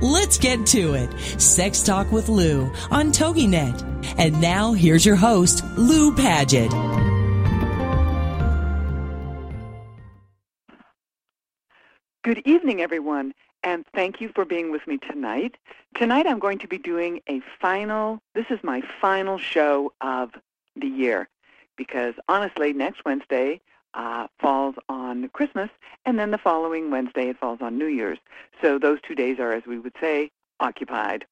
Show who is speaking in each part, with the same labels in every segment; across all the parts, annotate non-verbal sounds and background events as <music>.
Speaker 1: Let's get to it. Sex Talk with Lou on TogiNet. And now here's your host, Lou Paget.
Speaker 2: Good evening, everyone, and thank you for being with me tonight. Tonight I'm going to be doing a final, this is my final show of the year because honestly, next Wednesday uh, falls on Christmas, and then the following Wednesday it falls on New Year's. So those two days are, as we would say, occupied.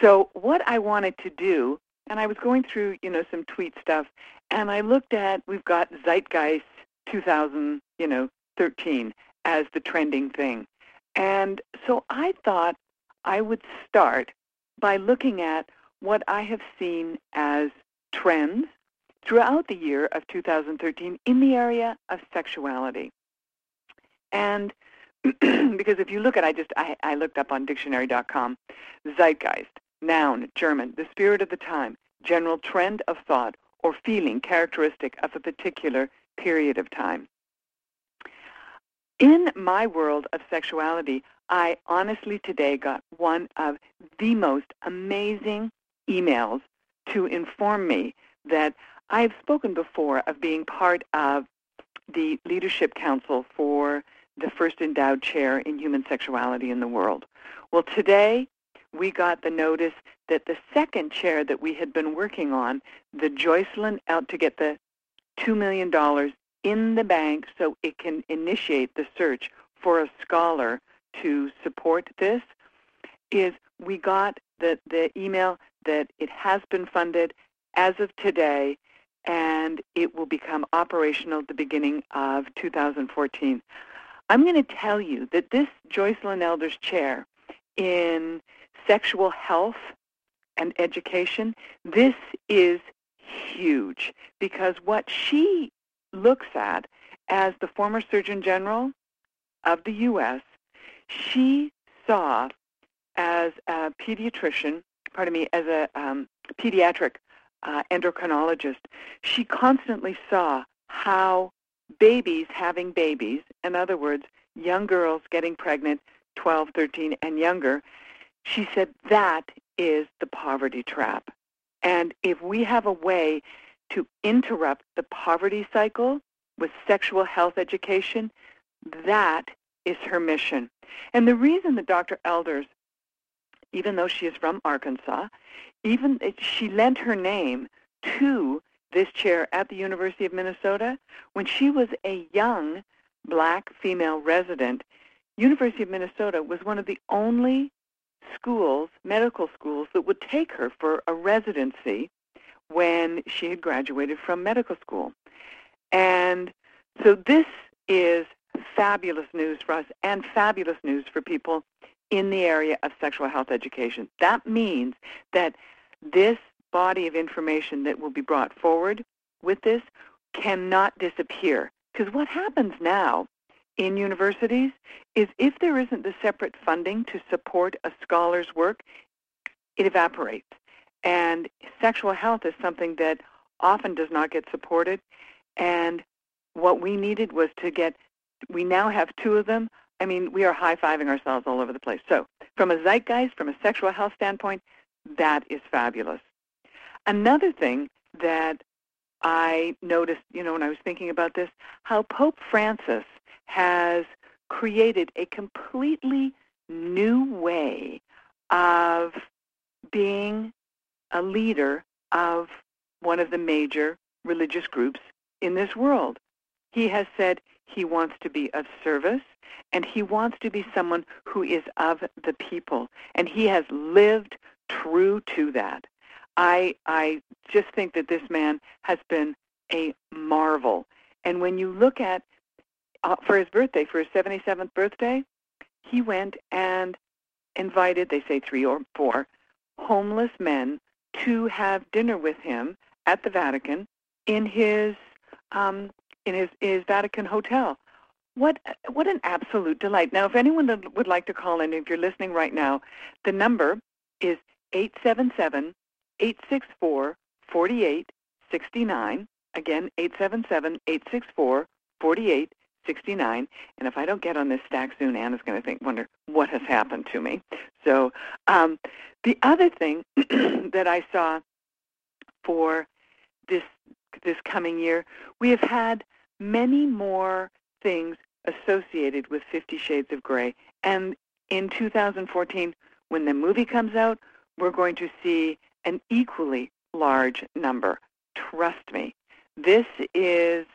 Speaker 2: So what I wanted to do, and I was going through, you know, some tweet stuff, and I looked at, we've got Zeitgeist 2000, you know, 13 as the trending thing. And so I thought I would start by looking at what I have seen as trends throughout the year of 2013 in the area of sexuality. And <clears throat> because if you look at, I just, I, I looked up on dictionary.com, zeitgeist, noun, German, the spirit of the time, general trend of thought or feeling characteristic of a particular period of time. In my world of sexuality, I honestly today got one of the most amazing emails to inform me that I've spoken before of being part of the Leadership Council for the First Endowed Chair in Human Sexuality in the World. Well, today we got the notice that the second chair that we had been working on, the Joycelyn out to get the $2 million in the bank so it can initiate the search for a scholar to support this, is we got the, the email that it has been funded as of today and it will become operational at the beginning of 2014. I'm going to tell you that this Joycelyn Elders Chair in sexual health and education, this is huge because what she looks at as the former Surgeon General of the U.S., she saw as a pediatrician, pardon me, as a um, pediatric uh, endocrinologist, she constantly saw how babies having babies, in other words, young girls getting pregnant, 12, 13, and younger, she said that is the poverty trap. And if we have a way to interrupt the poverty cycle with sexual health education, that is her mission. And the reason that Dr. Elders, even though she is from Arkansas, even she lent her name to this chair at the University of Minnesota when she was a young black female resident. University of Minnesota was one of the only schools, medical schools, that would take her for a residency when she had graduated from medical school. And so this is fabulous news for us and fabulous news for people in the area of sexual health education. That means that this body of information that will be brought forward with this cannot disappear. Because what happens now in universities is if there isn't the separate funding to support a scholar's work, it evaporates. And sexual health is something that often does not get supported. And what we needed was to get, we now have two of them. I mean, we are high-fiving ourselves all over the place. So from a zeitgeist, from a sexual health standpoint, that is fabulous. Another thing that I noticed, you know, when I was thinking about this, how Pope Francis has created a completely new way of being a leader of one of the major religious groups in this world. He has said he wants to be of service and he wants to be someone who is of the people. And he has lived true to that. I I just think that this man has been a marvel. And when you look at uh, for his birthday, for his 77th birthday, he went and invited, they say three or four, homeless men to have dinner with him at the Vatican in his um, in his, his Vatican hotel. What what an absolute delight! Now, if anyone would like to call in, if you're listening right now, the number is 877-864-4869. Again, 877-864-4869. And if I don't get on this stack soon, Anna's going to think, wonder what has happened to me. So um, the other thing <clears throat> that I saw for this this coming year, we have had many more things associated with Fifty Shades of Grey. And in 2014, when the movie comes out, we're going to see an equally large number. Trust me. This is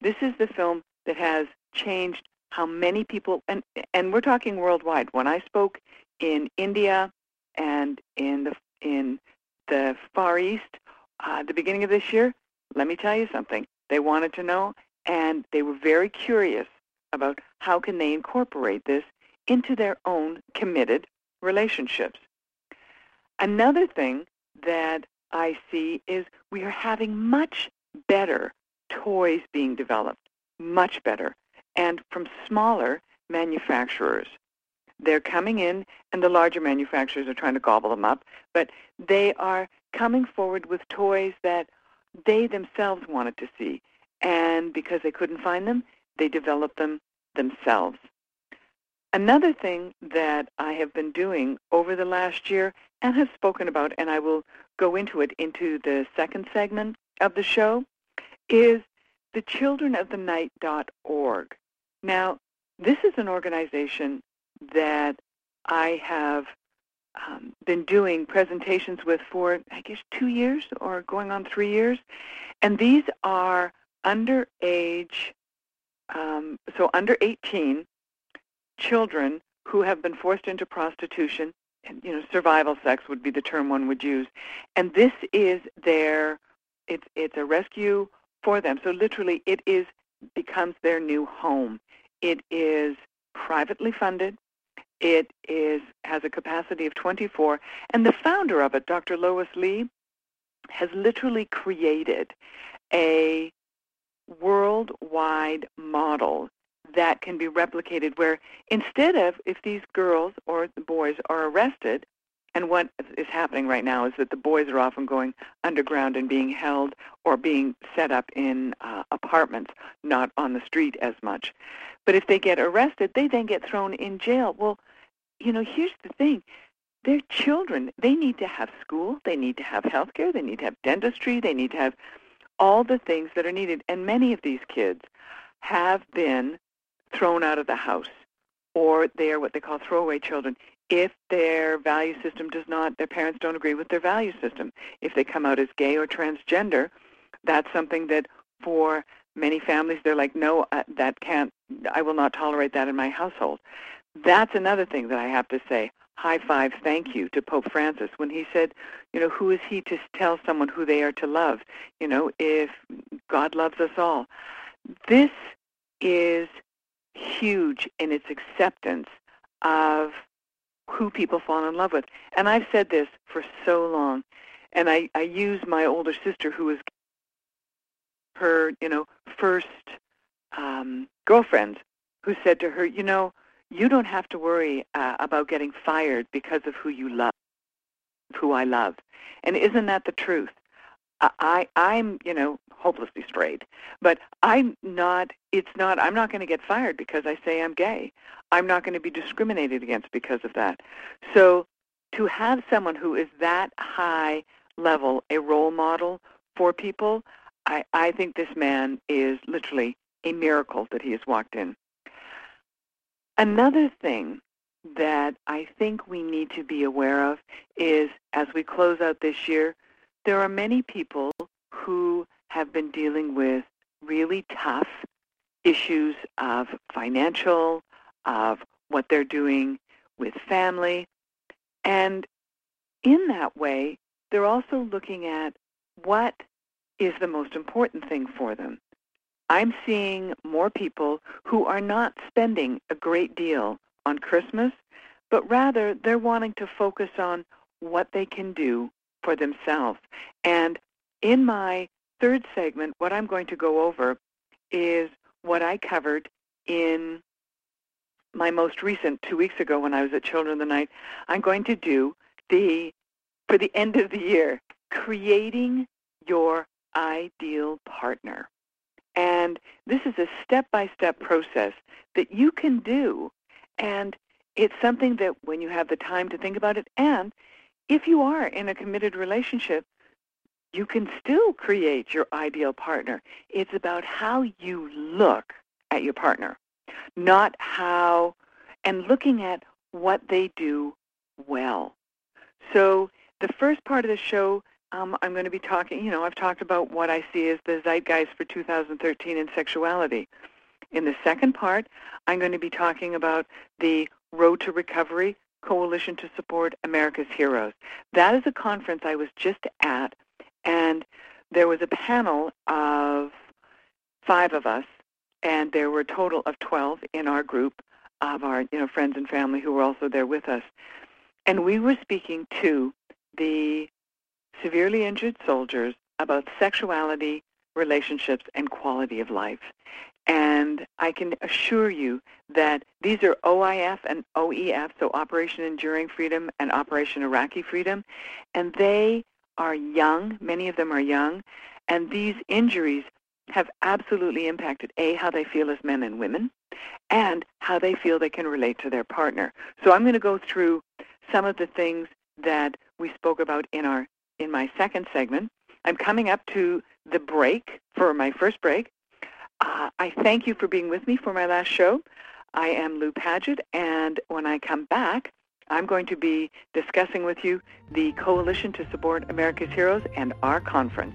Speaker 2: this is the film that has changed how many people and and we're talking worldwide. When I spoke in India and in the in the Far East uh, at the beginning of this year, let me tell you something. They wanted to know, and they were very curious about how can they incorporate this into their own committed relationships. Another thing that I see is we are having much better toys being developed much better, and from smaller manufacturers. They're coming in, and the larger manufacturers are trying to gobble them up, but they are coming forward with toys that they themselves wanted to see. And because they couldn't find them, they developed them themselves. Another thing that I have been doing over the last year and have spoken about, and I will go into it into the second segment of the show, is thechildrenofthenight.org. Now, this is an organization that I have um, been doing presentations with for, I guess, two years or going on three years. And these are underage, um, so under 18 children who have been forced into prostitution. And, you know, survival sex would be the term one would use. And this is their, it's, it's a rescue for them. So literally, it is becomes their new home. It is privately funded. It is has a capacity of 24, and the founder of it, Dr. Lois Lee, has literally created a worldwide model that can be replicated where instead of if these girls or the boys are arrested and what is happening right now is that the boys are often going underground and being held or being set up in uh, apartments, not on the street as much. But if they get arrested, they then get thrown in jail. Well, you know, here's the thing. They're children. They need to have school. They need to have health care. They need to have dentistry. They need to have all the things that are needed. And many of these kids have been thrown out of the house or they are what they call throwaway children if their value system does not, their parents don't agree with their value system. If they come out as gay or transgender, that's something that for many families, they're like, no, uh, that can't, I will not tolerate that in my household. That's another thing that I have to say. High five, thank you to Pope Francis when he said, you know, who is he to tell someone who they are to love? You know, if God loves us all. This is huge in its acceptance of who people fall in love with. And I've said this for so long. And I, I use my older sister who was her, you know, first um, girlfriend who said to her, you know, you don't have to worry uh, about getting fired because of who you love, who I love. And isn't that the truth? I, I'm, you know, hopelessly straight, but I'm not, it's not, I'm not going to get fired because I say I'm gay. I'm not going to be discriminated against because of that. So to have someone who is that high level, a role model for people, I, I think this man is literally a miracle that he has walked in. Another thing that I think we need to be aware of is as we close out this year, there are many people who have been dealing with really tough issues of financial, of what they're doing with family. And in that way, they're also looking at what is the most important thing for them. I'm seeing more people who are not spending a great deal on Christmas, but rather they're wanting to focus on what they can do for themselves. And in my third segment, what I'm going to go over is what I covered in my most recent two weeks ago when I was at Children of the Night. I'm going to do the for the end of the year, creating your ideal partner. This is a step-by-step process that you can do. And it's something that when you have the time to think about it, and if you are in a committed relationship, you can still create your ideal partner. It's about how you look at your partner, not how, and looking at what they do well. So the first part of the show, um, I'm going to be talking, you know, I've talked about what I see as the zeitgeist for 2013 in sexuality. In the second part, I'm going to be talking about the Road to Recovery Coalition to Support America's Heroes. That is a conference I was just at, and there was a panel of five of us, and there were a total of 12 in our group of our you know friends and family who were also there with us. And we were speaking to the severely injured soldiers about sexuality, relationships, and quality of life. And I can assure you that these are OIF and OEF, so Operation Enduring Freedom and Operation Iraqi Freedom, and they are young, many of them are young, and these injuries have absolutely impacted A, how they feel as men and women, and how they feel they can relate to their partner. So I'm going to go through some of the things that we spoke about in our in my second segment. I'm coming up to the break for my first break. Uh, I thank you for being with me for my last show. I am Lou Paget, and when I come back, I'm going to be discussing with you the Coalition to Support America's Heroes and our conference.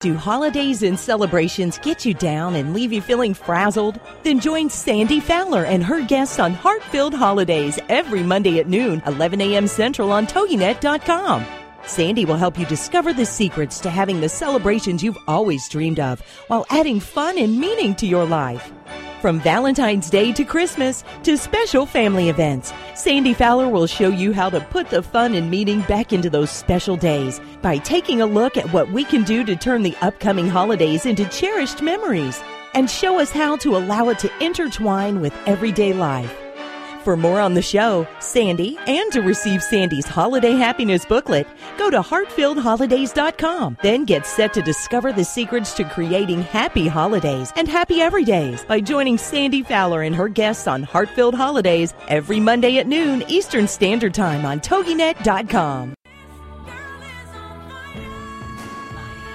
Speaker 1: Do holidays and celebrations get you down and leave you feeling frazzled? Then join Sandy Fowler and her guests on Heart-Filled Holidays every Monday at noon, 11 a.m. Central on TogiNet.com. Sandy will help you discover the secrets to having the celebrations you've always dreamed of while adding fun and meaning to your life. From Valentine's Day to Christmas to special family events, Sandy Fowler will show you how to put the fun and meaning back into those special days by taking a look at what we can do to turn the upcoming holidays into cherished memories and show us how to allow it to intertwine with everyday life. For more on the show, Sandy, and to receive Sandy's holiday happiness booklet, go to heartfilledholidays.com. Then get set to discover the secrets to creating happy holidays and happy everydays by joining Sandy Fowler and her guests on Heartfilled Holidays every Monday at noon Eastern Standard Time on TogiNet.com.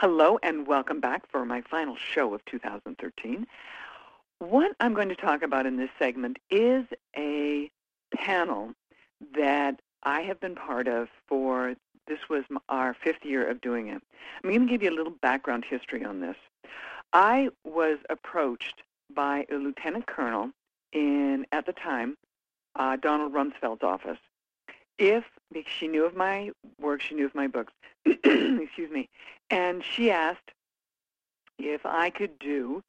Speaker 2: Hello and welcome back for my final show of 2013. What I'm going to talk about in this segment is a panel that I have been part of for, this was our fifth year of doing it. I'm going to give you a little background history on this. I was approached by a lieutenant colonel in, at the time, uh, Donald Rumsfeld's office if she knew of my work, she knew of my books, <coughs> excuse me, and she asked if I could do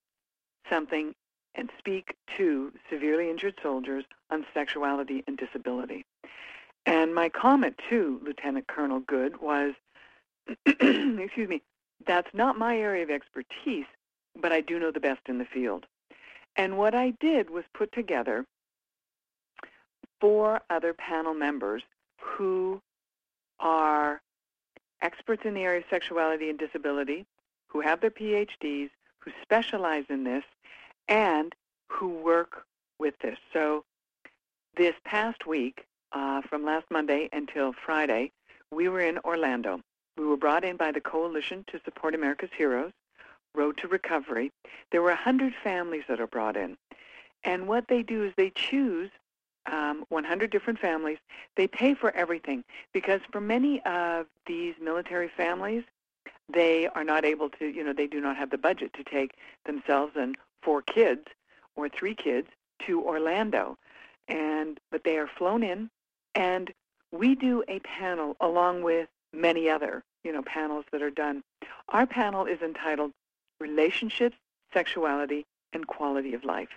Speaker 2: something and speak to severely injured soldiers on sexuality and disability. And my comment to Lieutenant Colonel Good was, <coughs> excuse me, that's not my area of expertise, but I do know the best in the field. And what I did was put together four other panel members who are experts in the area of sexuality and disability, who have their PhDs, who specialize in this, and who work with this. So this past week, uh, from last Monday until Friday, we were in Orlando. We were brought in by the Coalition to Support America's Heroes, Road to Recovery. There were 100 families that are brought in. And what they do is they choose um, 100 different families. They pay for everything because for many of these military families, they are not able to, you know, they do not have the budget to take themselves and four kids or three kids to Orlando. And but they are flown in and we do a panel along with many other, you know, panels that are done. Our panel is entitled Relationships, Sexuality, and Quality of Life.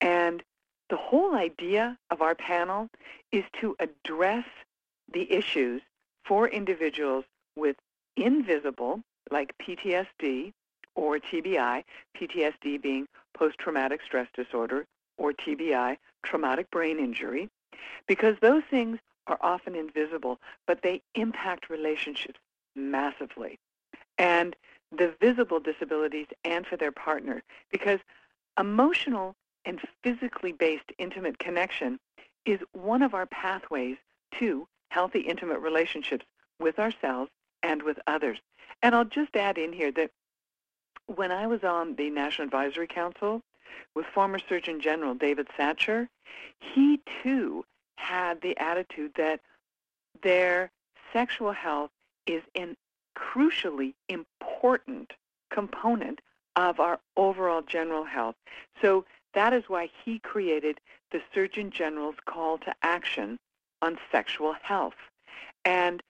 Speaker 2: And the whole idea of our panel is to address the issues for individuals with invisible, like PTSD or TBI, PTSD being post-traumatic stress disorder, or TBI, traumatic brain injury, because those things are often invisible, but they impact relationships massively. And the visible disabilities and for their partner, because emotional and physically based intimate connection is one of our pathways to healthy intimate relationships with ourselves and with others. And I'll just add in here that when I was on the National Advisory Council with former Surgeon General David Satcher, he too had the attitude that their sexual health is a crucially important component of our overall general health. So that is why he created the Surgeon General's call to action on sexual health. And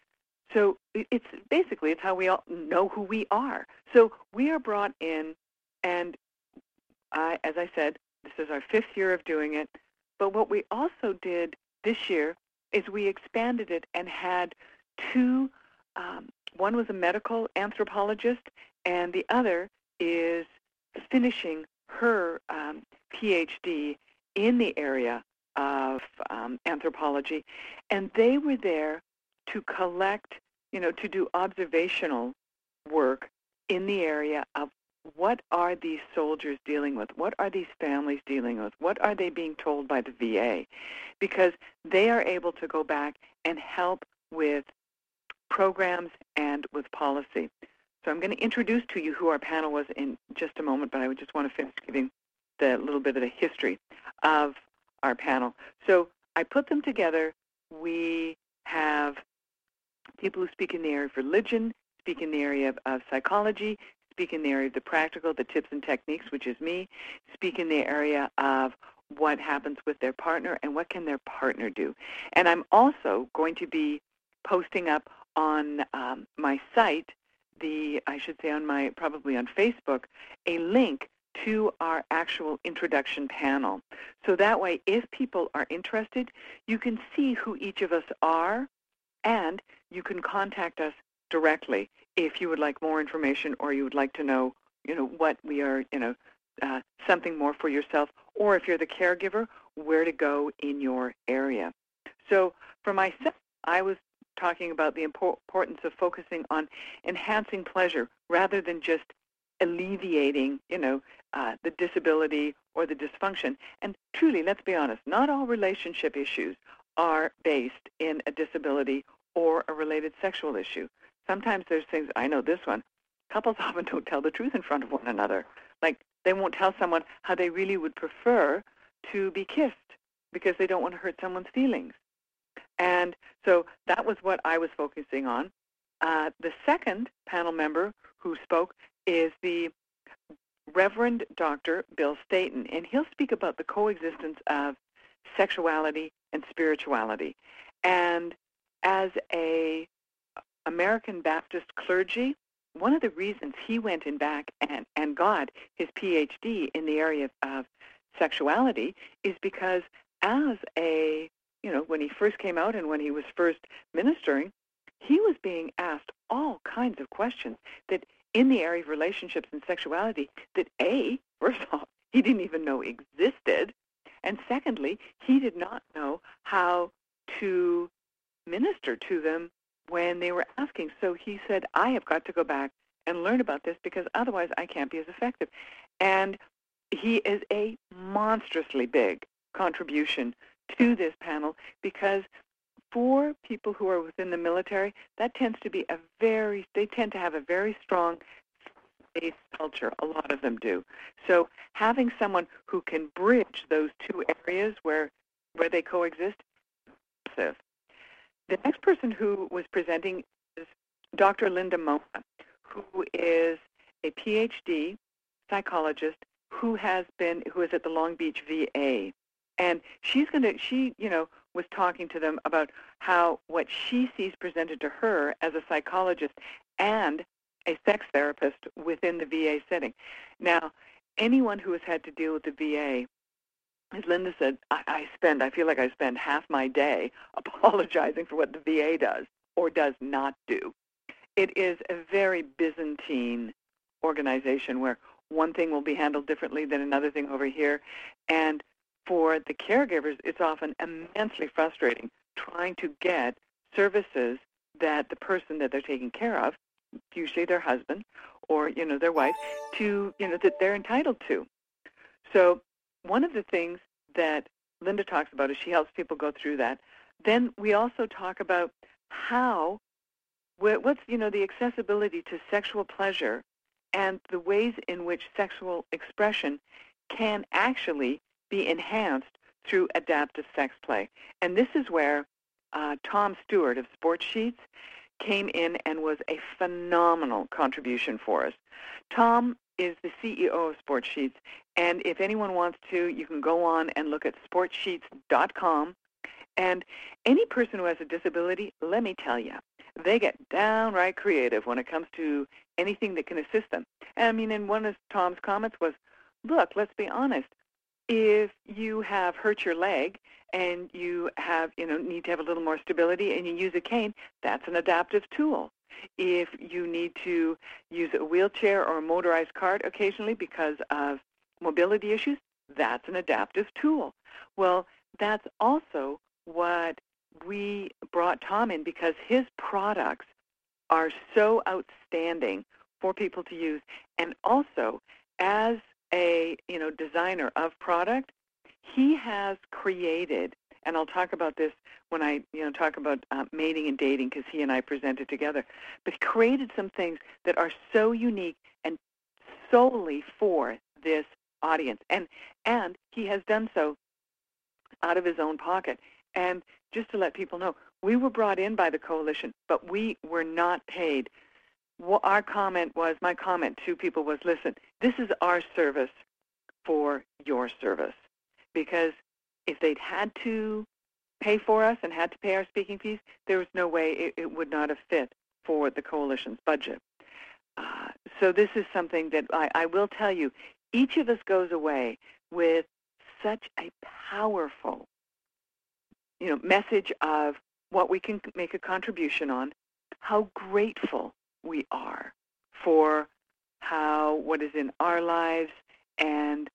Speaker 2: so it's basically it's how we all know who we are. So we are brought in, and I, as I said, this is our fifth year of doing it. But what we also did this year is we expanded it and had two. Um, one was a medical anthropologist, and the other is finishing her um, PhD in the area of um, anthropology, and they were there to collect, you know, to do observational work in the area of what are these soldiers dealing with? What are these families dealing with? What are they being told by the VA? Because they are able to go back and help with programs and with policy. So I'm going to introduce to you who our panel was in just a moment, but I would just want to finish giving the little bit of the history of our panel. So I put them together. We have people who speak in the area of religion, speak in the area of, of psychology, speak in the area of the practical, the tips and techniques, which is me, speak in the area of what happens with their partner and what can their partner do. And I'm also going to be posting up on um, my site, the I should say on my probably on Facebook, a link to our actual introduction panel. So that way, if people are interested, you can see who each of us are, and you can contact us directly if you would like more information or you would like to know, you know, what we are, you know, uh, something more for yourself, or if you're the caregiver, where to go in your area. So for myself, I was talking about the importance of focusing on enhancing pleasure rather than just alleviating, you know, uh, the disability or the dysfunction. And truly, let's be honest, not all relationship issues are based in a disability or a related sexual issue. Sometimes there's things, I know this one, couples <laughs> often don't tell the truth in front of one another. Like they won't tell someone how they really would prefer to be kissed because they don't want to hurt someone's feelings. And so that was what I was focusing on. Uh, the second panel member who spoke is the Reverend Dr. Bill Stayton, and he'll speak about the coexistence of sexuality and spirituality. And as a American Baptist clergy, one of the reasons he went in back and, and got his PhD in the area of, of sexuality is because as a, you know, when he first came out and when he was first ministering, he was being asked all kinds of questions that in the area of relationships and sexuality that A, first <laughs> of all, he didn't even know existed, and secondly, he did not know how to minister to them when they were asking. So he said, I have got to go back and learn about this because otherwise I can't be as effective. And he is a monstrously big contribution to this panel because for people who are within the military, that tends to be a very, they tend to have a very strong faith culture. A lot of them do. So having someone who can bridge those two areas where, where they coexist. The next person who was presenting is Dr. Linda Mona, who is a PhD psychologist who has been, who is at the Long Beach VA. And she's going to, she, you know, was talking to them about how what she sees presented to her as a psychologist and a sex therapist within the VA setting. Now, anyone who has had to deal with the VA, as Linda said, I, I spend, I feel like I spend half my day <laughs> apologizing for what the VA does or does not do. It is a very Byzantine organization where one thing will be handled differently than another thing over here. And for the caregivers, it's often immensely frustrating trying to get services that the person that they're taking care of, usually their husband or you know their wife, to you know that they're entitled to. So one of the things that Linda talks about is she helps people go through that. Then we also talk about how what's you know the accessibility to sexual pleasure and the ways in which sexual expression can actually be enhanced through adaptive sex play. And this is where uh, Tom Stewart of Sportsheets came in and was a phenomenal contribution for us. Tom is the CEO of Sportsheets, and if anyone wants to, you can go on and look at sportsheets.com. And any person who has a disability, let me tell you, they get downright creative when it comes to anything that can assist them. I mean, and one of Tom's comments was, look, let's be honest, if you have hurt your leg and you have, you know, need to have a little more stability and you use a cane, that's an adaptive tool. If you need to use a wheelchair or a motorized cart occasionally because of mobility issues, that's an adaptive tool. Well, that's also what we brought Tom in because his products are so outstanding for people to use. And also, as a you know designer of product, he has created, and I'll talk about this when I you know talk about uh, mating and dating because he and I presented together. But created some things that are so unique and solely for this audience, and and he has done so out of his own pocket. And just to let people know, we were brought in by the coalition, but we were not paid our comment was, my comment to people was, listen, this is our service for your service. Because if they'd had to pay for us and had to pay our speaking fees, there was no way it, it would not have fit for the coalition's budget. Uh, so this is something that I, I will tell you, each of us goes away with such a powerful, you know, message of what we can make a contribution on, how grateful we are for how what is in our lives. And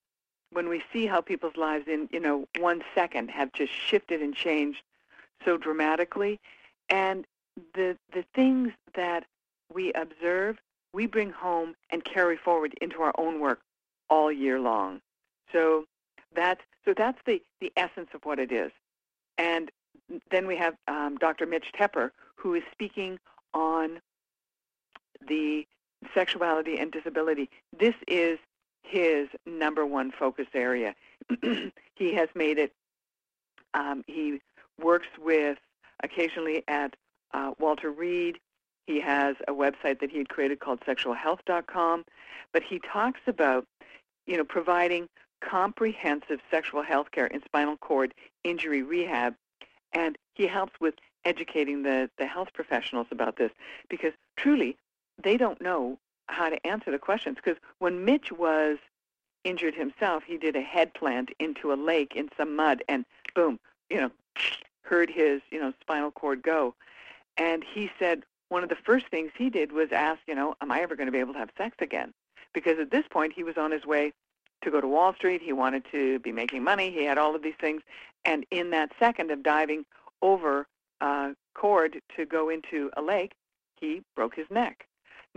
Speaker 2: when we see how people's lives in you know one second have just shifted and changed so dramatically. And the the things that we observe we bring home and carry forward into our own work all year long. So that's so that's the the essence of what it is. And then we have um, Dr. Mitch Tepper who is speaking on the sexuality and disability this is his number one focus area. <clears throat> he has made it. Um, he works with occasionally at uh, Walter Reed. He has a website that he had created called sexualhealth.com, but he talks about, you know, providing comprehensive sexual health care in spinal cord injury rehab, and he helps with educating the, the health professionals about this because truly they don't know how to answer the questions because when Mitch was injured himself, he did a head plant into a lake in some mud and boom, you know, <sniffs> heard his, you know, spinal cord go. And he said one of the first things he did was ask, you know, am I ever going to be able to have sex again? Because at this point he was on his way to go to Wall Street. He wanted to be making money. He had all of these things. And in that second of diving over a cord to go into a lake, he broke his neck.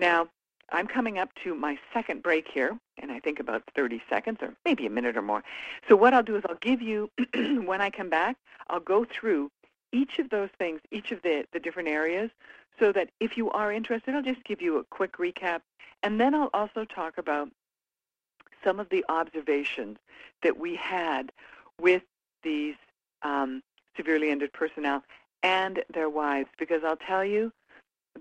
Speaker 2: Now, I'm coming up to my second break here, and I think about 30 seconds or maybe a minute or more. So what I'll do is I'll give you, <clears throat> when I come back, I'll go through each of those things, each of the, the different areas, so that if you are interested, I'll just give you a quick recap. And then I'll also talk about some of the observations that we had with these um, severely injured personnel and their wives, because I'll tell you,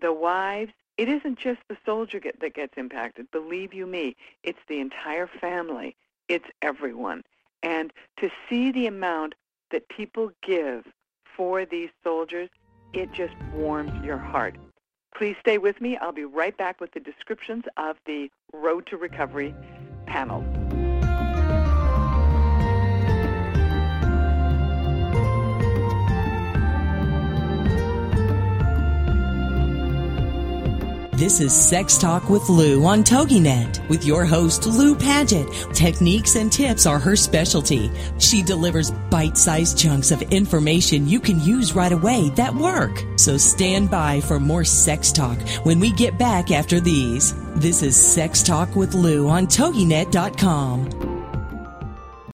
Speaker 2: the wives it isn't just the soldier get, that gets impacted. Believe you me, it's the entire family. It's everyone. And to see the amount that people give for these soldiers, it just warms your heart. Please stay with me. I'll be right back with the descriptions of the Road to Recovery panel.
Speaker 1: This is Sex Talk with Lou on TogiNet with your host, Lou Paget. Techniques and tips are her specialty. She delivers bite sized chunks of information you can use right away that work. So stand by for more sex talk when we get back after these. This is Sex Talk with Lou on TogiNet.com.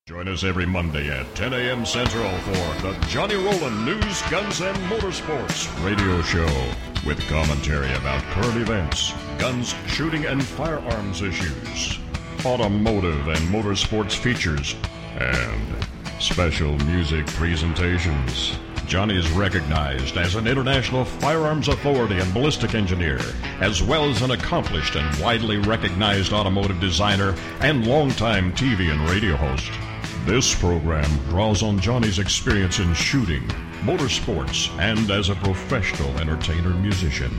Speaker 3: Join us every Monday at 10 a.m. Central for the Johnny Roland News, Guns, and Motorsports radio show with commentary about current events, guns, shooting, and firearms issues, automotive and motorsports features, and special music presentations. Johnny is recognized as an international firearms authority and ballistic engineer, as well as an accomplished and widely recognized automotive designer and longtime TV and radio host. This program draws on Johnny's experience in shooting, motorsports, and as a professional entertainer musician.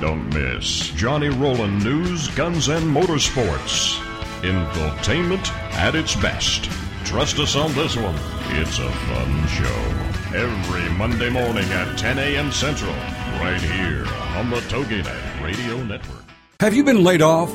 Speaker 3: Don't miss Johnny Roland News, Guns, and Motorsports. Infotainment at its best. Trust us on this one. It's a fun show. Every Monday morning at 10 a.m. Central, right here on the TogiNet Radio Network.
Speaker 4: Have you been laid off,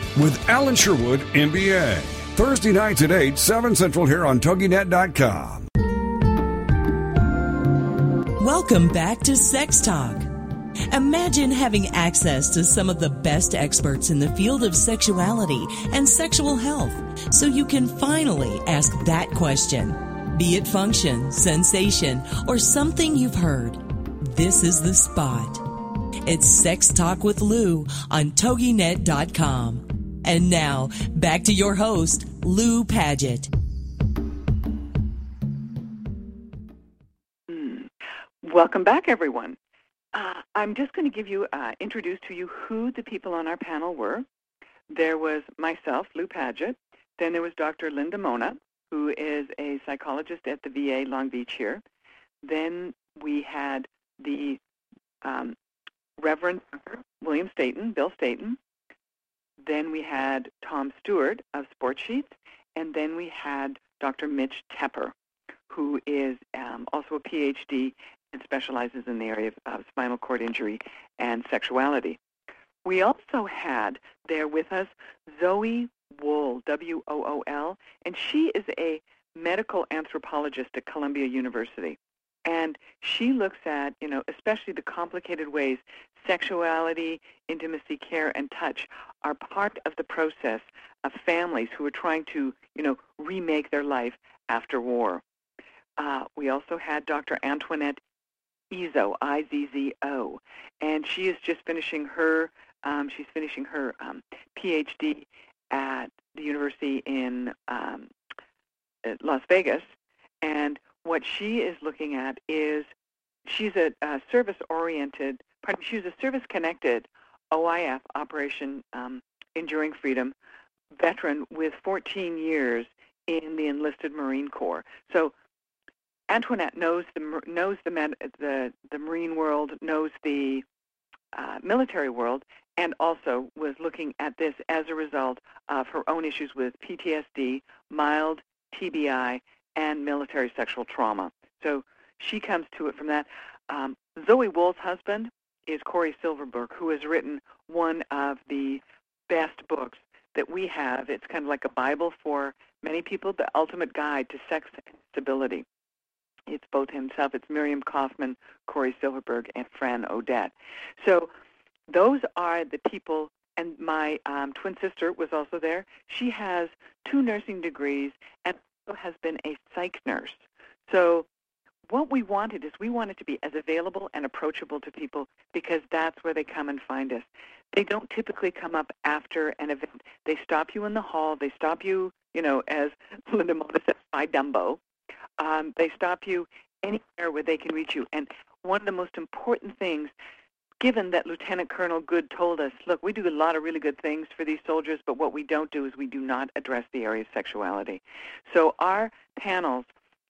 Speaker 4: with Alan Sherwood, MBA. Thursday nights at 8, 7 Central here on TogiNet.com.
Speaker 1: Welcome back to Sex Talk. Imagine having access to some of the best experts in the field of sexuality and sexual health so you can finally ask that question. Be it function, sensation, or something you've heard. This is the spot. It's Sex Talk with Lou on TogiNet.com. And now, back to your host, Lou Paget.
Speaker 2: Welcome back, everyone. Uh, I'm just going to give you, uh, introduce to you who the people on our panel were. There was myself, Lou Paget. Then there was Dr. Linda Mona, who is a psychologist at the VA Long Beach here. Then we had the um, Reverend William Stayton, Bill Stayton. Then we had Tom Stewart of Sportsheets. And then we had Dr. Mitch Tepper, who is um, also a PhD and specializes in the area of, of spinal cord injury and sexuality. We also had there with us Zoe Wool, W-O-O-L, and she is a medical anthropologist at Columbia University. And she looks at, you know, especially the complicated ways sexuality, intimacy, care, and touch are part of the process of families who are trying to, you know, remake their life after war. Uh, we also had Dr. Antoinette Izzo, I-Z-Z-O, and she is just finishing her. Um, she's finishing her um, PhD at the university in um, Las Vegas, and what she is looking at is she's a, a service-oriented. Pardon, she's a service-connected OIF Operation um, Enduring Freedom veteran with 14 years in the enlisted Marine Corps. So Antoinette knows the knows the the the marine world, knows the uh, military world, and also was looking at this as a result of her own issues with PTSD, mild TBI, and military sexual trauma. So she comes to it from that. Um, Zoe Wool's husband is Cory Silverberg, who has written one of the best books that we have. It's kind of like a Bible for many people, the ultimate guide to sex and disability. It's both himself, it's Miriam Kaufman, Cory Silverberg, and Fran Odette. So those are the people, and my um, twin sister was also there. She has two nursing degrees and has been a psych nurse. So what we wanted is we wanted to be as available and approachable to people because that's where they come and find us. They don't typically come up after an event. They stop you in the hall. They stop you, you know, as <laughs> Linda Mona says, by Dumbo. Um, they stop you anywhere where they can reach you. And one of the most important things, given that Lieutenant Colonel Good told us, look, we do a lot of really good things for these soldiers, but what we don't do is we do not address the area of sexuality. So our panels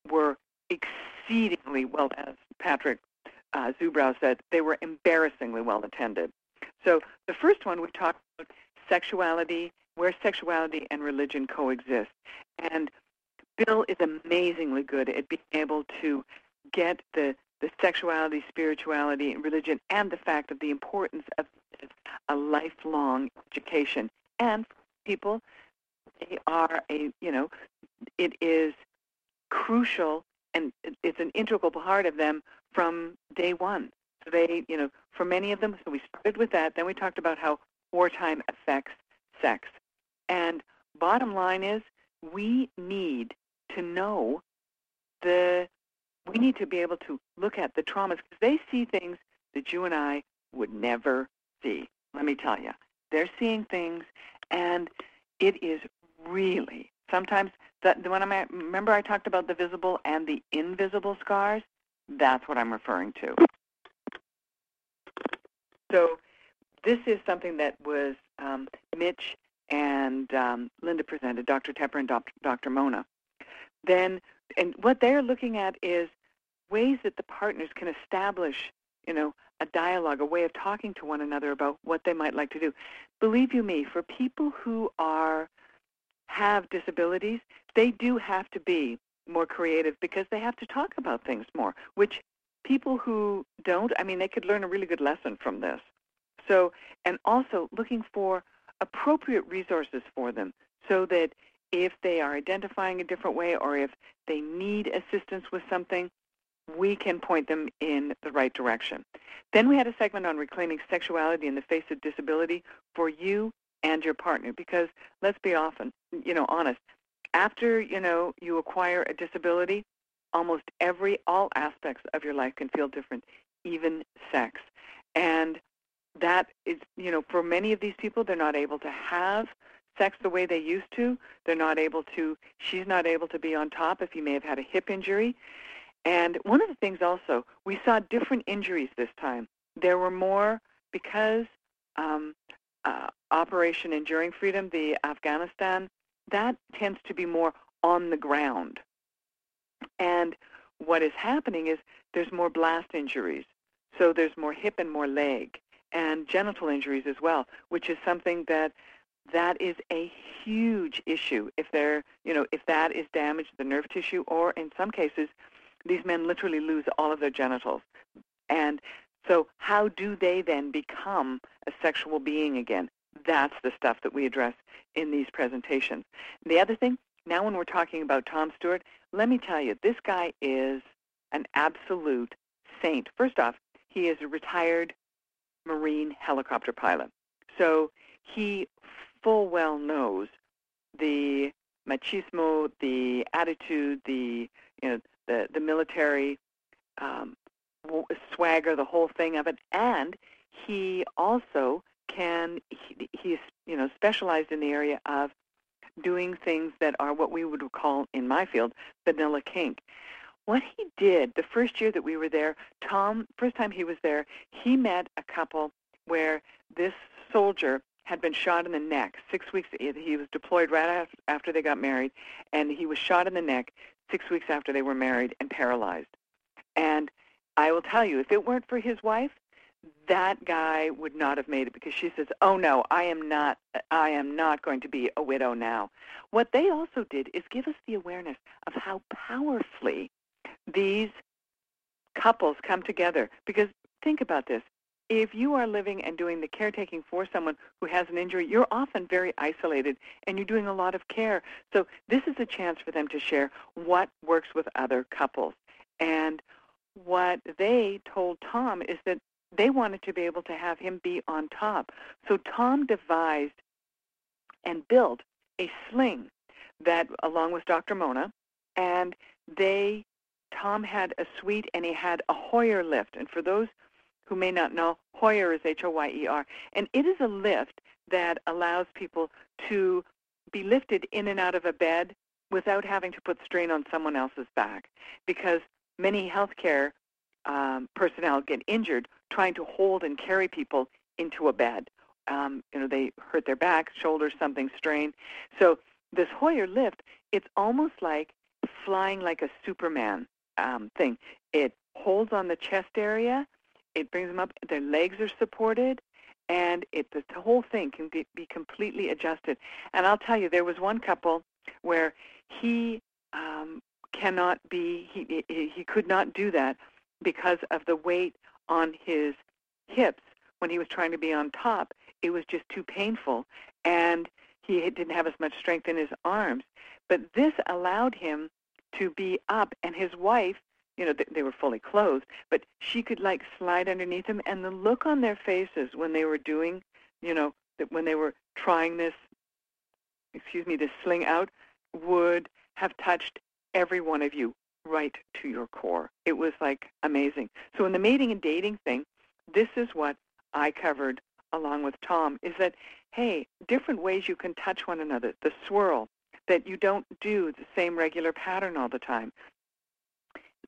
Speaker 2: were exceedingly well, as Patrick uh, Zubrow said, they were embarrassingly well attended. So the first one we talked about sexuality, where sexuality and religion coexist. And Bill is amazingly good at being able to get the, the sexuality, spirituality, and religion, and the fact of the importance of a lifelong education. And people, they are a, you know, it is crucial and it's an integral part of them from day one. So they, you know, for many of them, so we started with that. Then we talked about how wartime affects sex. And bottom line is we need to know the, we need to be able to look at the traumas because they see things that you and I would never see. Let me tell you, they're seeing things and it is really sometimes the, one I remember I talked about the visible and the invisible scars. That's what I'm referring to. So this is something that was um, Mitch and um, Linda presented, Dr. Tepper and Dr. Mona. Then, and what they're looking at is ways that the partners can establish, you know, a dialogue, a way of talking to one another about what they might like to do. Believe you me, for people who are have disabilities, they do have to be more creative because they have to talk about things more, which people who don't, I mean, they could learn a really good lesson from this. So, and also looking for appropriate resources for them so that if they are identifying a different way or if they need assistance with something, we can point them in the right direction. Then we had a segment on reclaiming sexuality in the face of disability for you and your partner because let's be often, you know, honest. After, you know, you acquire a disability, almost every all aspects of your life can feel different, even sex. And that is, you know, for many of these people, they're not able to have sex the way they used to. They're not able to, she's not able to be on top if he may have had a hip injury. And one of the things also, we saw different injuries this time. There were more because um, uh, Operation Enduring Freedom, the Afghanistan, that tends to be more on the ground. And what is happening is there's more blast injuries. So there's more hip and more leg and genital injuries as well, which is something that that is a huge issue if they're, you know, if that is damaged the nerve tissue or in some cases these men literally lose all of their genitals. And so how do they then become a sexual being again? That's the stuff that we address in these presentations. The other thing, now when we're talking about Tom Stewart, let me tell you, this guy is an absolute saint. First off, he is a retired Marine helicopter pilot. So he full well knows the machismo, the attitude, the you know the the military um, swagger, the whole thing of it, and he also can he, he's you know specialized in the area of doing things that are what we would call in my field vanilla kink. What he did the first year that we were there, Tom, first time he was there, he met a couple where this soldier had been shot in the neck six weeks. He was deployed right after they got married, and he was shot in the neck six weeks after they were married and paralyzed. And I will tell you, if it weren't for his wife, that guy would not have made it because she says, "Oh no, I am not I am not going to be a widow now." What they also did is give us the awareness of how powerfully these couples come together because think about this if you are living and doing the caretaking for someone who has an injury, you're often very isolated and you're doing a lot of care. So this is a chance for them to share what works with other couples. And what they told Tom is that they wanted to be able to have him be on top. So Tom devised and built a sling that, along with Dr. Mona, and they, Tom had a suite and he had a Hoyer lift. And for those who may not know, Hoyer is H-O-Y-E-R. And it is a lift that allows people to be lifted in and out of a bed without having to put strain on someone else's back. Because many healthcare um, personnel get injured trying to hold and carry people into a bed. Um, you know, they hurt their back, shoulders, something strain. So this Hoyer lift, it's almost like flying like a Superman um, thing. It holds on the chest area it brings them up. Their legs are supported, and it the whole thing can be, be completely adjusted. And I'll tell you, there was one couple where he um, cannot be he, he could not do that because of the weight on his hips when he was trying to be on top. It was just too painful, and he didn't have as much strength in his arms. But this allowed him to be up, and his wife you know, they, were fully clothed, but she could like slide underneath them, and the look on their faces when they were doing, you know, that when they were trying this, excuse me, this sling out, would have touched every one of you right to your core. It was like amazing. So in the mating and dating thing, this is what I covered along with Tom is that hey, different ways you can touch one another. The swirl, that you don't do the same regular pattern all the time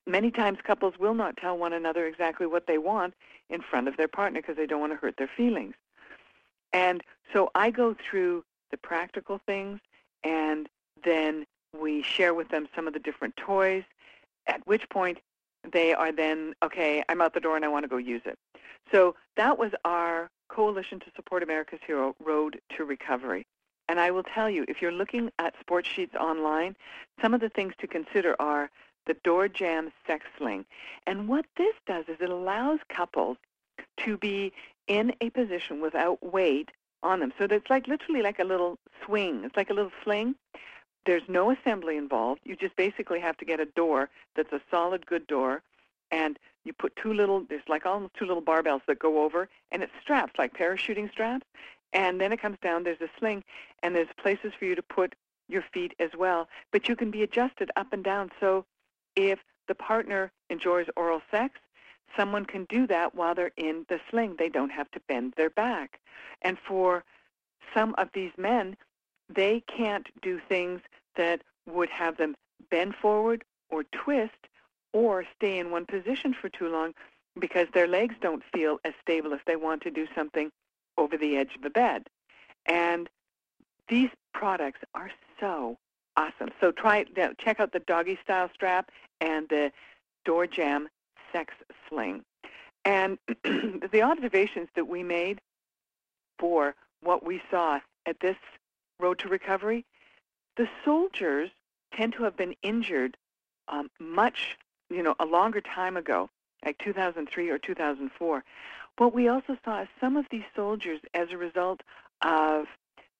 Speaker 2: many times couples will not tell one another exactly what they want in front of their partner because they don't want to hurt their feelings. And so I go through the practical things and then we share with them some of the different toys, at which point they are then, okay, I'm out the door and I want to go use it. So that was our Coalition to Support America's Hero Road to Recovery. And I will tell you, if you're looking at Sportsheets online, some of the things to consider are the Door Jam Sex Sling. And what this does is it allows couples to be in a position without weight on them. So it's like literally like a little swing. It's like a little sling. There's no assembly involved. You just basically have to get a door that's a solid, good door, and you put two little, there's like almost two little barbells that go over, and it's straps, like parachuting straps. And then it comes down, there's a sling, and there's places for you to put your feet as well. But you can be adjusted up and down. So if the partner enjoys oral sex, someone can do that while they're in the sling. They don't have to bend their back. And for some of these men, they can't do things that would have them bend forward or twist or stay in one position for too long because their legs don't feel as stable if they want to do something over the edge of the bed. And these products are so awesome. So try check out the doggy style strap and the door jam sex sling. And <clears throat> the observations that we made for what we saw at this road to recovery, the soldiers tend to have been injured um, much, you know, a longer time ago, like 2003 or 2004. What we also saw is some of these soldiers, as a result of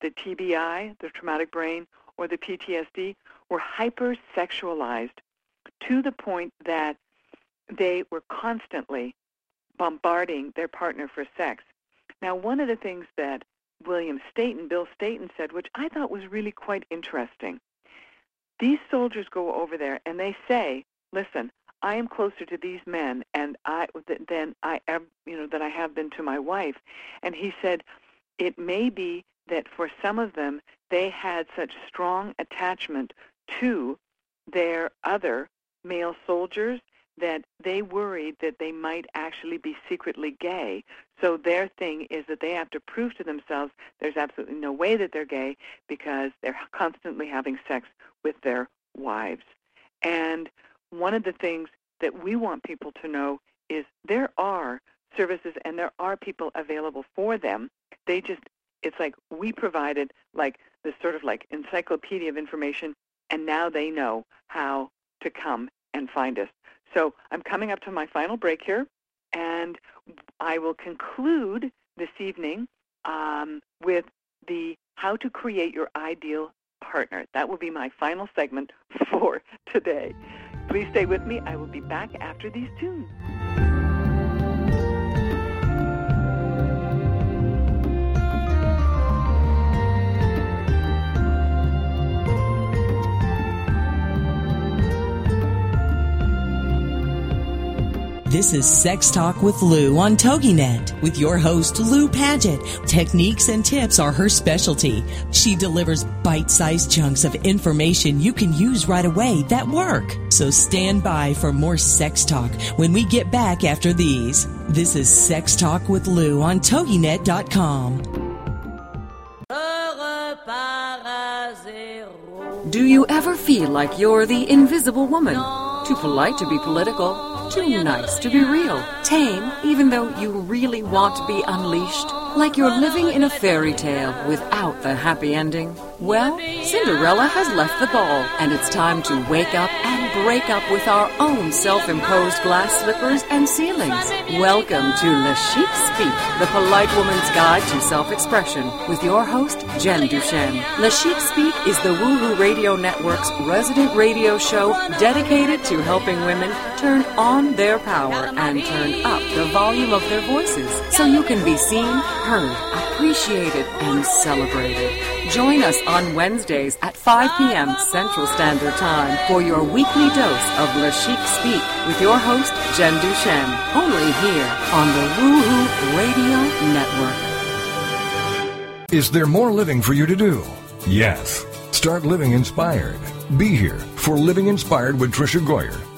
Speaker 2: the TBI, the traumatic brain, or the PTSD, were hypersexualized to the point that they were constantly bombarding their partner for sex. Now, one of the things that William Stayton, Bill Stayton said, which I thought was really quite interesting, these soldiers go over there and they say, listen, I am closer to these men and I than I you know, than I have been to my wife. And he said, it may be that for some of them, they had such strong attachment to their other male soldiers that they worried that they might actually be secretly gay. So their thing is that they have to prove to themselves there's absolutely no way that they're gay because they're constantly having sex with their wives. And one of the things that we want people to know is there are services and there are people available for them. They just it's like we provided like this sort of like encyclopedia of information and now they know how to come and find us. So I'm coming up to my final break here and I will conclude this evening um, with the how to create your ideal partner. That will be my final segment <laughs> for today. Please stay with me. I will be back after these tunes.
Speaker 1: This is Sex Talk with Lou on TogiNet with your host, Lou Paget. Techniques and tips are her specialty. She delivers bite sized chunks of information you can use right away that work. So stand by for more sex talk when we get back after these. This is Sex Talk with Lou on TogiNet.com.
Speaker 5: Do you ever feel like you're the invisible woman? Too polite to be political too nice to be real. Tame, even though you really want to be unleashed. Like you're living in a fairy tale without the happy ending. Well, Cinderella has left the ball, and it's time to wake up and break up with our own self-imposed glass slippers and ceilings. Welcome to Le Chic Speak, the polite woman's guide to self-expression, with your host, Jen Duchenne. Le Chic Speak is the Woohoo Radio Network's resident radio show dedicated to helping women turn on their power and turn up the volume of their voices so you can be seen, heard, appreciated, and celebrated. Join us on Wednesdays at 5 p.m. Central Standard Time for your weekly dose of Le Chic Speak with your host, Jen Duchenne, only here on the Woohoo Radio Network.
Speaker 4: Is there more living for you to do? Yes. Start living inspired. Be here for Living Inspired with Tricia Goyer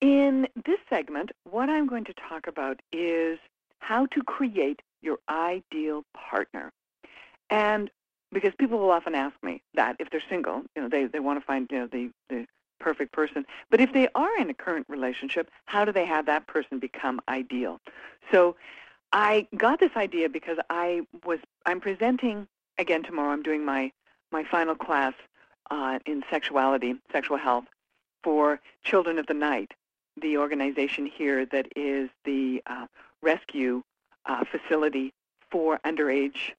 Speaker 2: In this segment, what I'm going to talk about is how to create your ideal partner. And because people will often ask me that if they're single, you know, they, they want to find you know the, the perfect person. But if they are in a current relationship, how do they have that person become ideal? So I got this idea because I was I'm presenting again tomorrow. I'm doing my my final class uh, in sexuality, sexual health for Children of the Night, the organization here that is the uh, rescue uh, facility for underage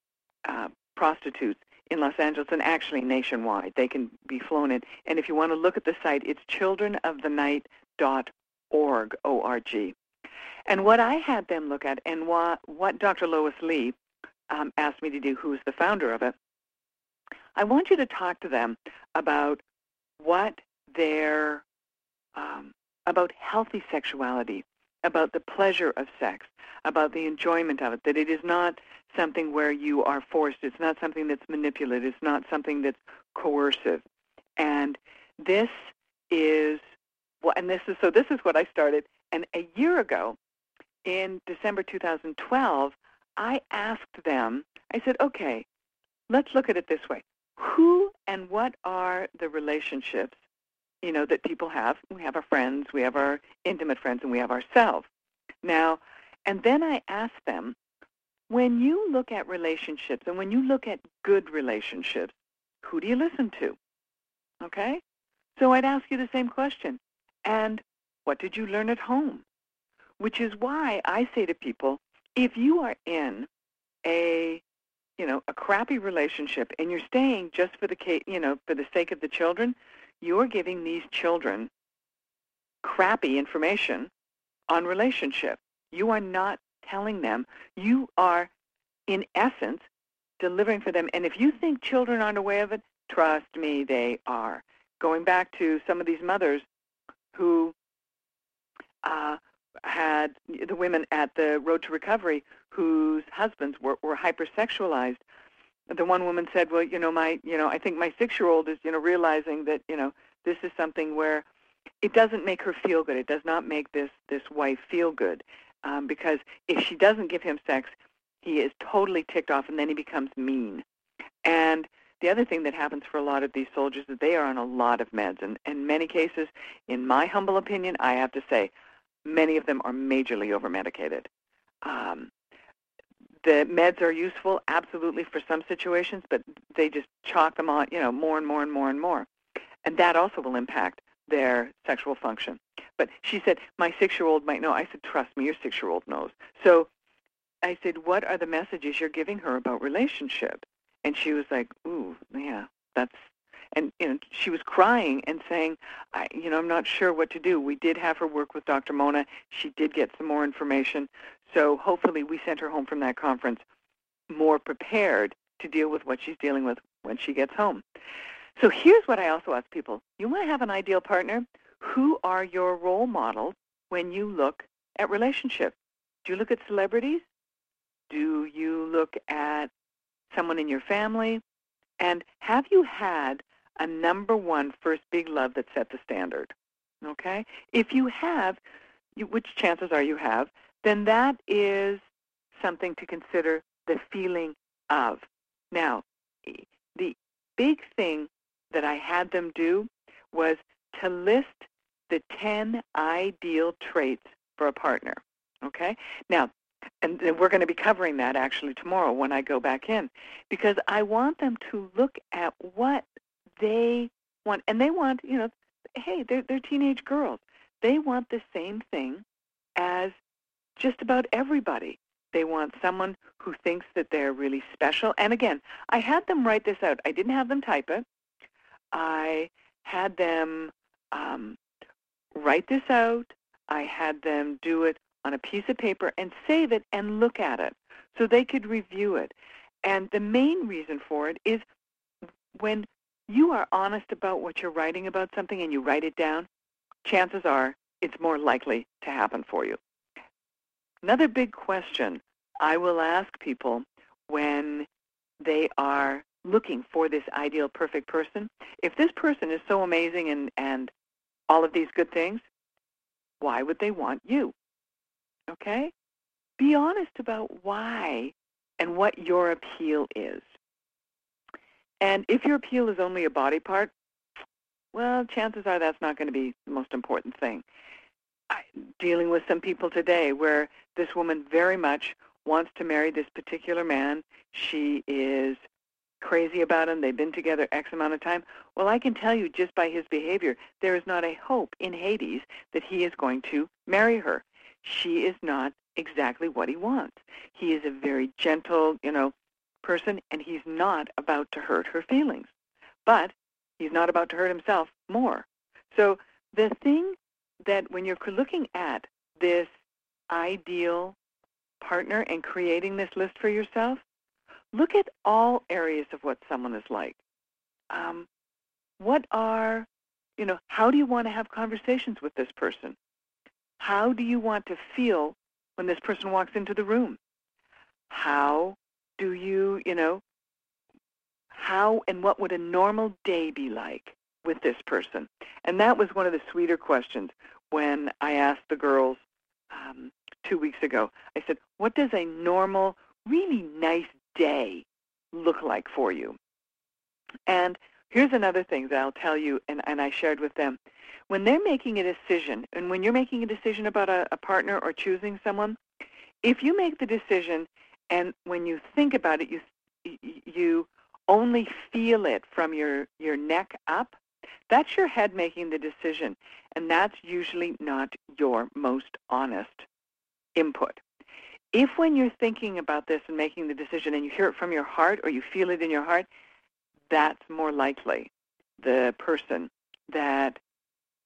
Speaker 2: uh, prostitutes in Los Angeles and actually nationwide. They can be flown in. And if you want to look at the site, it's childrenofthenight.org, O-R-G. And what I had them look at and what, what Dr. Lois Lee um, asked me to do, who's the founder of it, I want you to talk to them about what their um, about healthy sexuality, about the pleasure of sex, about the enjoyment of it, that it is not something where you are forced, it's not something that's manipulative, it's not something that's coercive. And this is well, and this is so this is what I started. And a year ago, in December 2012, I asked them, I said, okay, let's look at it this way. Who and what are the relationships you know, that people have. We have our friends, we have our intimate friends, and we have ourselves. Now, and then I ask them, when you look at relationships and when you look at good relationships, who do you listen to? Okay? So I'd ask you the same question. And what did you learn at home? Which is why I say to people, if you are in a you know a crappy relationship and you're staying just for the you know for the sake of the children you're giving these children crappy information on relationship. You are not telling them. You are, in essence, delivering for them. And if you think children aren't aware of it, trust me, they are. Going back to some of these mothers who uh, had the women at the Road to Recovery whose husbands were, were hypersexualized the one woman said, "Well, you know, my, you know, I think my six-year-old is, you know, realizing that, you know, this is something where it doesn't make her feel good. It does not make this this wife feel good, um, because if she doesn't give him sex, he is totally ticked off, and then he becomes mean. And the other thing that happens for a lot of these soldiers is they are on a lot of meds, and in many cases, in my humble opinion, I have to say, many of them are majorly over-medicated. Um, the meds are useful absolutely for some situations, but they just chalk them on, you know, more and more and more and more. And that also will impact their sexual function. But she said, my six-year-old might know. I said, trust me, your six-year-old knows. So I said, what are the messages you're giving her about relationship? And she was like, ooh, yeah, that's, and you know, she was crying and saying, I, you know, I'm not sure what to do. We did have her work with Dr. Mona. She did get some more information. So hopefully we sent her home from that conference more prepared to deal with what she's dealing with when she gets home. So here's what I also ask people. You want to have an ideal partner? Who are your role models when you look at relationships? Do you look at celebrities? Do you look at someone in your family? And have you had a number one first big love that set the standard? Okay? If you have, you, which chances are you have, then that is something to consider the feeling of. Now, the big thing that I had them do was to list the 10 ideal traits for a partner. Okay? Now, and we're going to be covering that actually tomorrow when I go back in because I want them to look at what they want and they want, you know, hey, they're they're teenage girls. They want the same thing as just about everybody. They want someone who thinks that they're really special. And again, I had them write this out. I didn't have them type it. I had them um, write this out. I had them do it on a piece of paper and save it and look at it so they could review it. And the main reason for it is when you are honest about what you're writing about something and you write it down, chances are it's more likely to happen for you. Another big question I will ask people when they are looking for this ideal perfect person, if this person is so amazing and, and all of these good things, why would they want you? Okay? Be honest about why and what your appeal is. And if your appeal is only a body part, well, chances are that's not going to be the most important thing. Dealing with some people today where this woman very much wants to marry this particular man. She is crazy about him. They've been together X amount of time. Well, I can tell you just by his behavior, there is not a hope in Hades that he is going to marry her she is not exactly what he wants. He is a very gentle, you know, person, and he's not about to hurt her feelings. But he's not about to hurt himself more. So the thing that when you're looking at this ideal partner and creating this list for yourself, look at all areas of what someone is like. Um, what are, you know, how do you want to have conversations with this person? How do you want to feel when this person walks into the room? How do you, you know, how and what would a normal day be like with this person? And that was one of the sweeter questions when I asked the girls um, two weeks ago. I said, what does a normal, really nice day look like for you? And here's another thing that I'll tell you, and, and I shared with them when they're making a decision, and when you're making a decision about a, a partner or choosing someone, if you make the decision and when you think about it, you you only feel it from your, your neck up, that's your head making the decision. And that's usually not your most honest input. If when you're thinking about this and making the decision and you hear it from your heart or you feel it in your heart, that's more likely the person that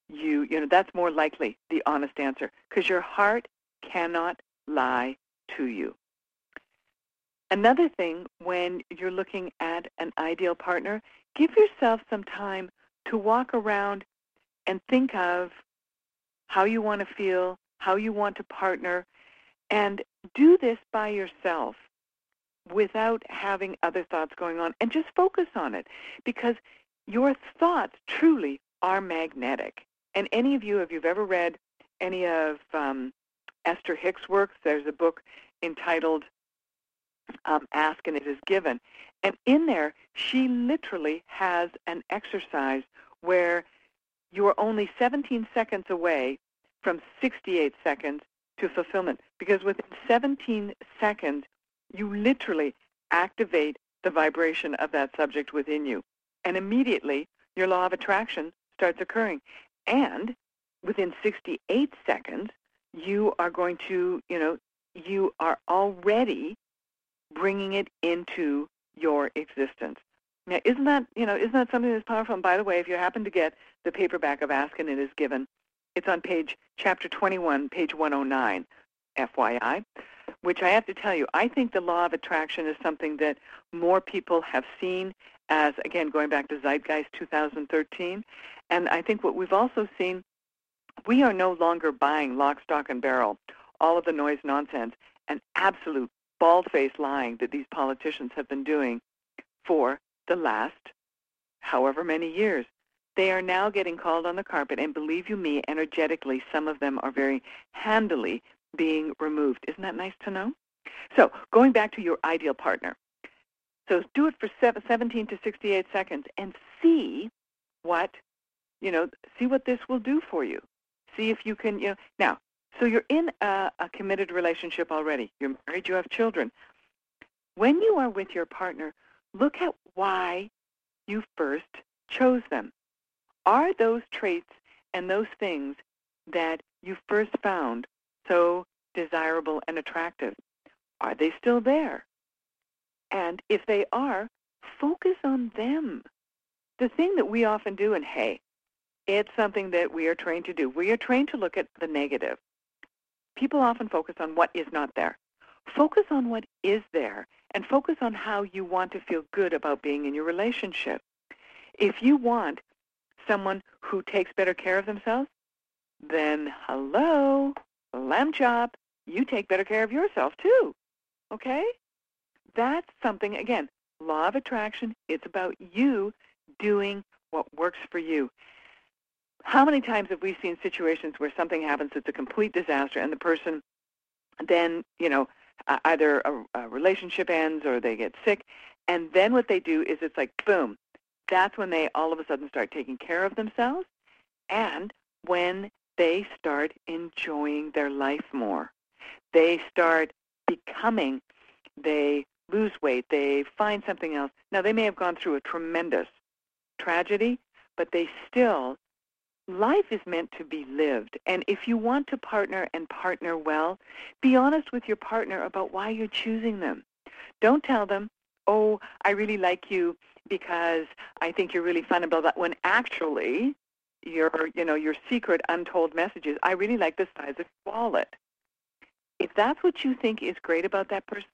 Speaker 2: you you know that's more likely the honest answer because your heart cannot lie to you another thing when you're looking at an ideal partner give yourself some time to walk around and think of how you want to feel how you want to partner and do this by yourself without having other thoughts going on and just focus on it because your thoughts truly are magnetic and any of you, if you've ever read any of um, Esther Hicks' works, there's a book entitled um, Ask and It Is Given. And in there, she literally has an exercise where you are only 17 seconds away from 68 seconds to fulfillment. Because within 17 seconds, you literally activate the vibration of that subject within you. And immediately, your law of attraction starts occurring. And within 68 seconds, you are going to, you know, you are already bringing it into your existence. Now, isn't that, you know, isn't that something that's powerful? And by the way, if you happen to get the paperback of Ask and It Is Given, it's on page, chapter 21, page 109, FYI, which I have to tell you, I think the law of attraction is something that more people have seen as, again, going back to Zeitgeist 2013. And I think what we've also seen, we are no longer buying lock, stock, and barrel, all of the noise nonsense, and absolute bald-faced lying that these politicians have been doing for the last however many years. They are now getting called on the carpet, and believe you me, energetically, some of them are very handily being removed. Isn't that nice to know? So going back to your ideal partner. So do it for 17 to 68 seconds and see what, you know, see what this will do for you. See if you can, you know, now So you're in a, a committed relationship already. You're married, you have children. When you are with your partner, look at why you first chose them. Are those traits and those things that you first found so desirable and attractive? Are they still there? And if they are, focus on them. The thing that we often do, and hey, it's something that we are trained to do. We are trained to look at the negative. People often focus on what is not there. Focus on what is there and focus on how you want to feel good about being in your relationship. If you want someone who takes better care of themselves, then hello, lamb chop, you take better care of yourself too. Okay? That's something, again, law of attraction, it's about you doing what works for you. How many times have we seen situations where something happens that's a complete disaster and the person then, you know, either a, a relationship ends or they get sick, and then what they do is it's like, boom, that's when they all of a sudden start taking care of themselves and when they start enjoying their life more. They start becoming, they lose weight, they find something else. Now, they may have gone through a tremendous tragedy, but they still, life is meant to be lived. And if you want to partner and partner well, be honest with your partner about why you're choosing them. Don't tell them, oh, I really like you because I think you're really fun about that. When actually, your you know your secret untold messages. I really like the size of your wallet. If that's what you think is great about that person,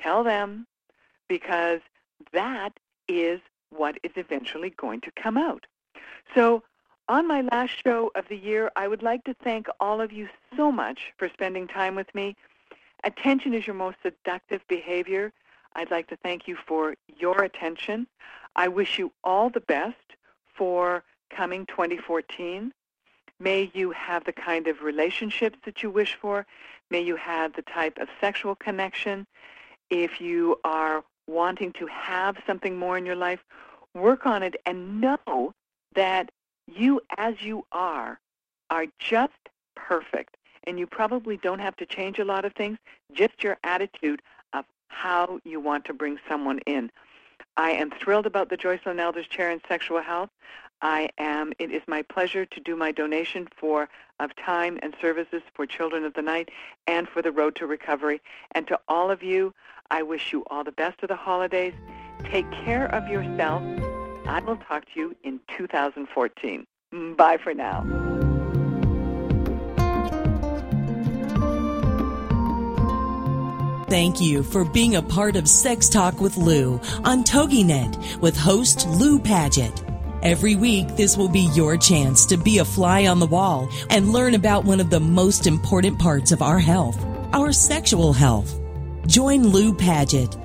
Speaker 2: tell them because that is what is eventually going to come out. So on my last show of the year, I would like to thank all of you so much for spending time with me. Attention is your most seductive behavior. I'd like to thank you for your attention. I wish you all the best for coming 2014. May you have the kind of relationships that you wish for. May you have the type of sexual connection. If you are wanting to have something more in your life, work on it and know that you as you are are just perfect. And you probably don't have to change a lot of things, just your attitude of how you want to bring someone in. I am thrilled about the Joycelyn Elders Chair in Sexual Health. I am. It is my pleasure to do my donation for of time and services for Children of the Night and for the Road to Recovery. And to all of you, I wish you all the best of the holidays. Take care of yourself. I will talk to you in 2014. Bye for now.
Speaker 1: Thank you for being a part of Sex Talk with Lou on TogiNet with host Lou Paget. Every week, this will be your chance to be a fly on the wall and learn about one of the most important parts of our health, our sexual health. Join Lou Paget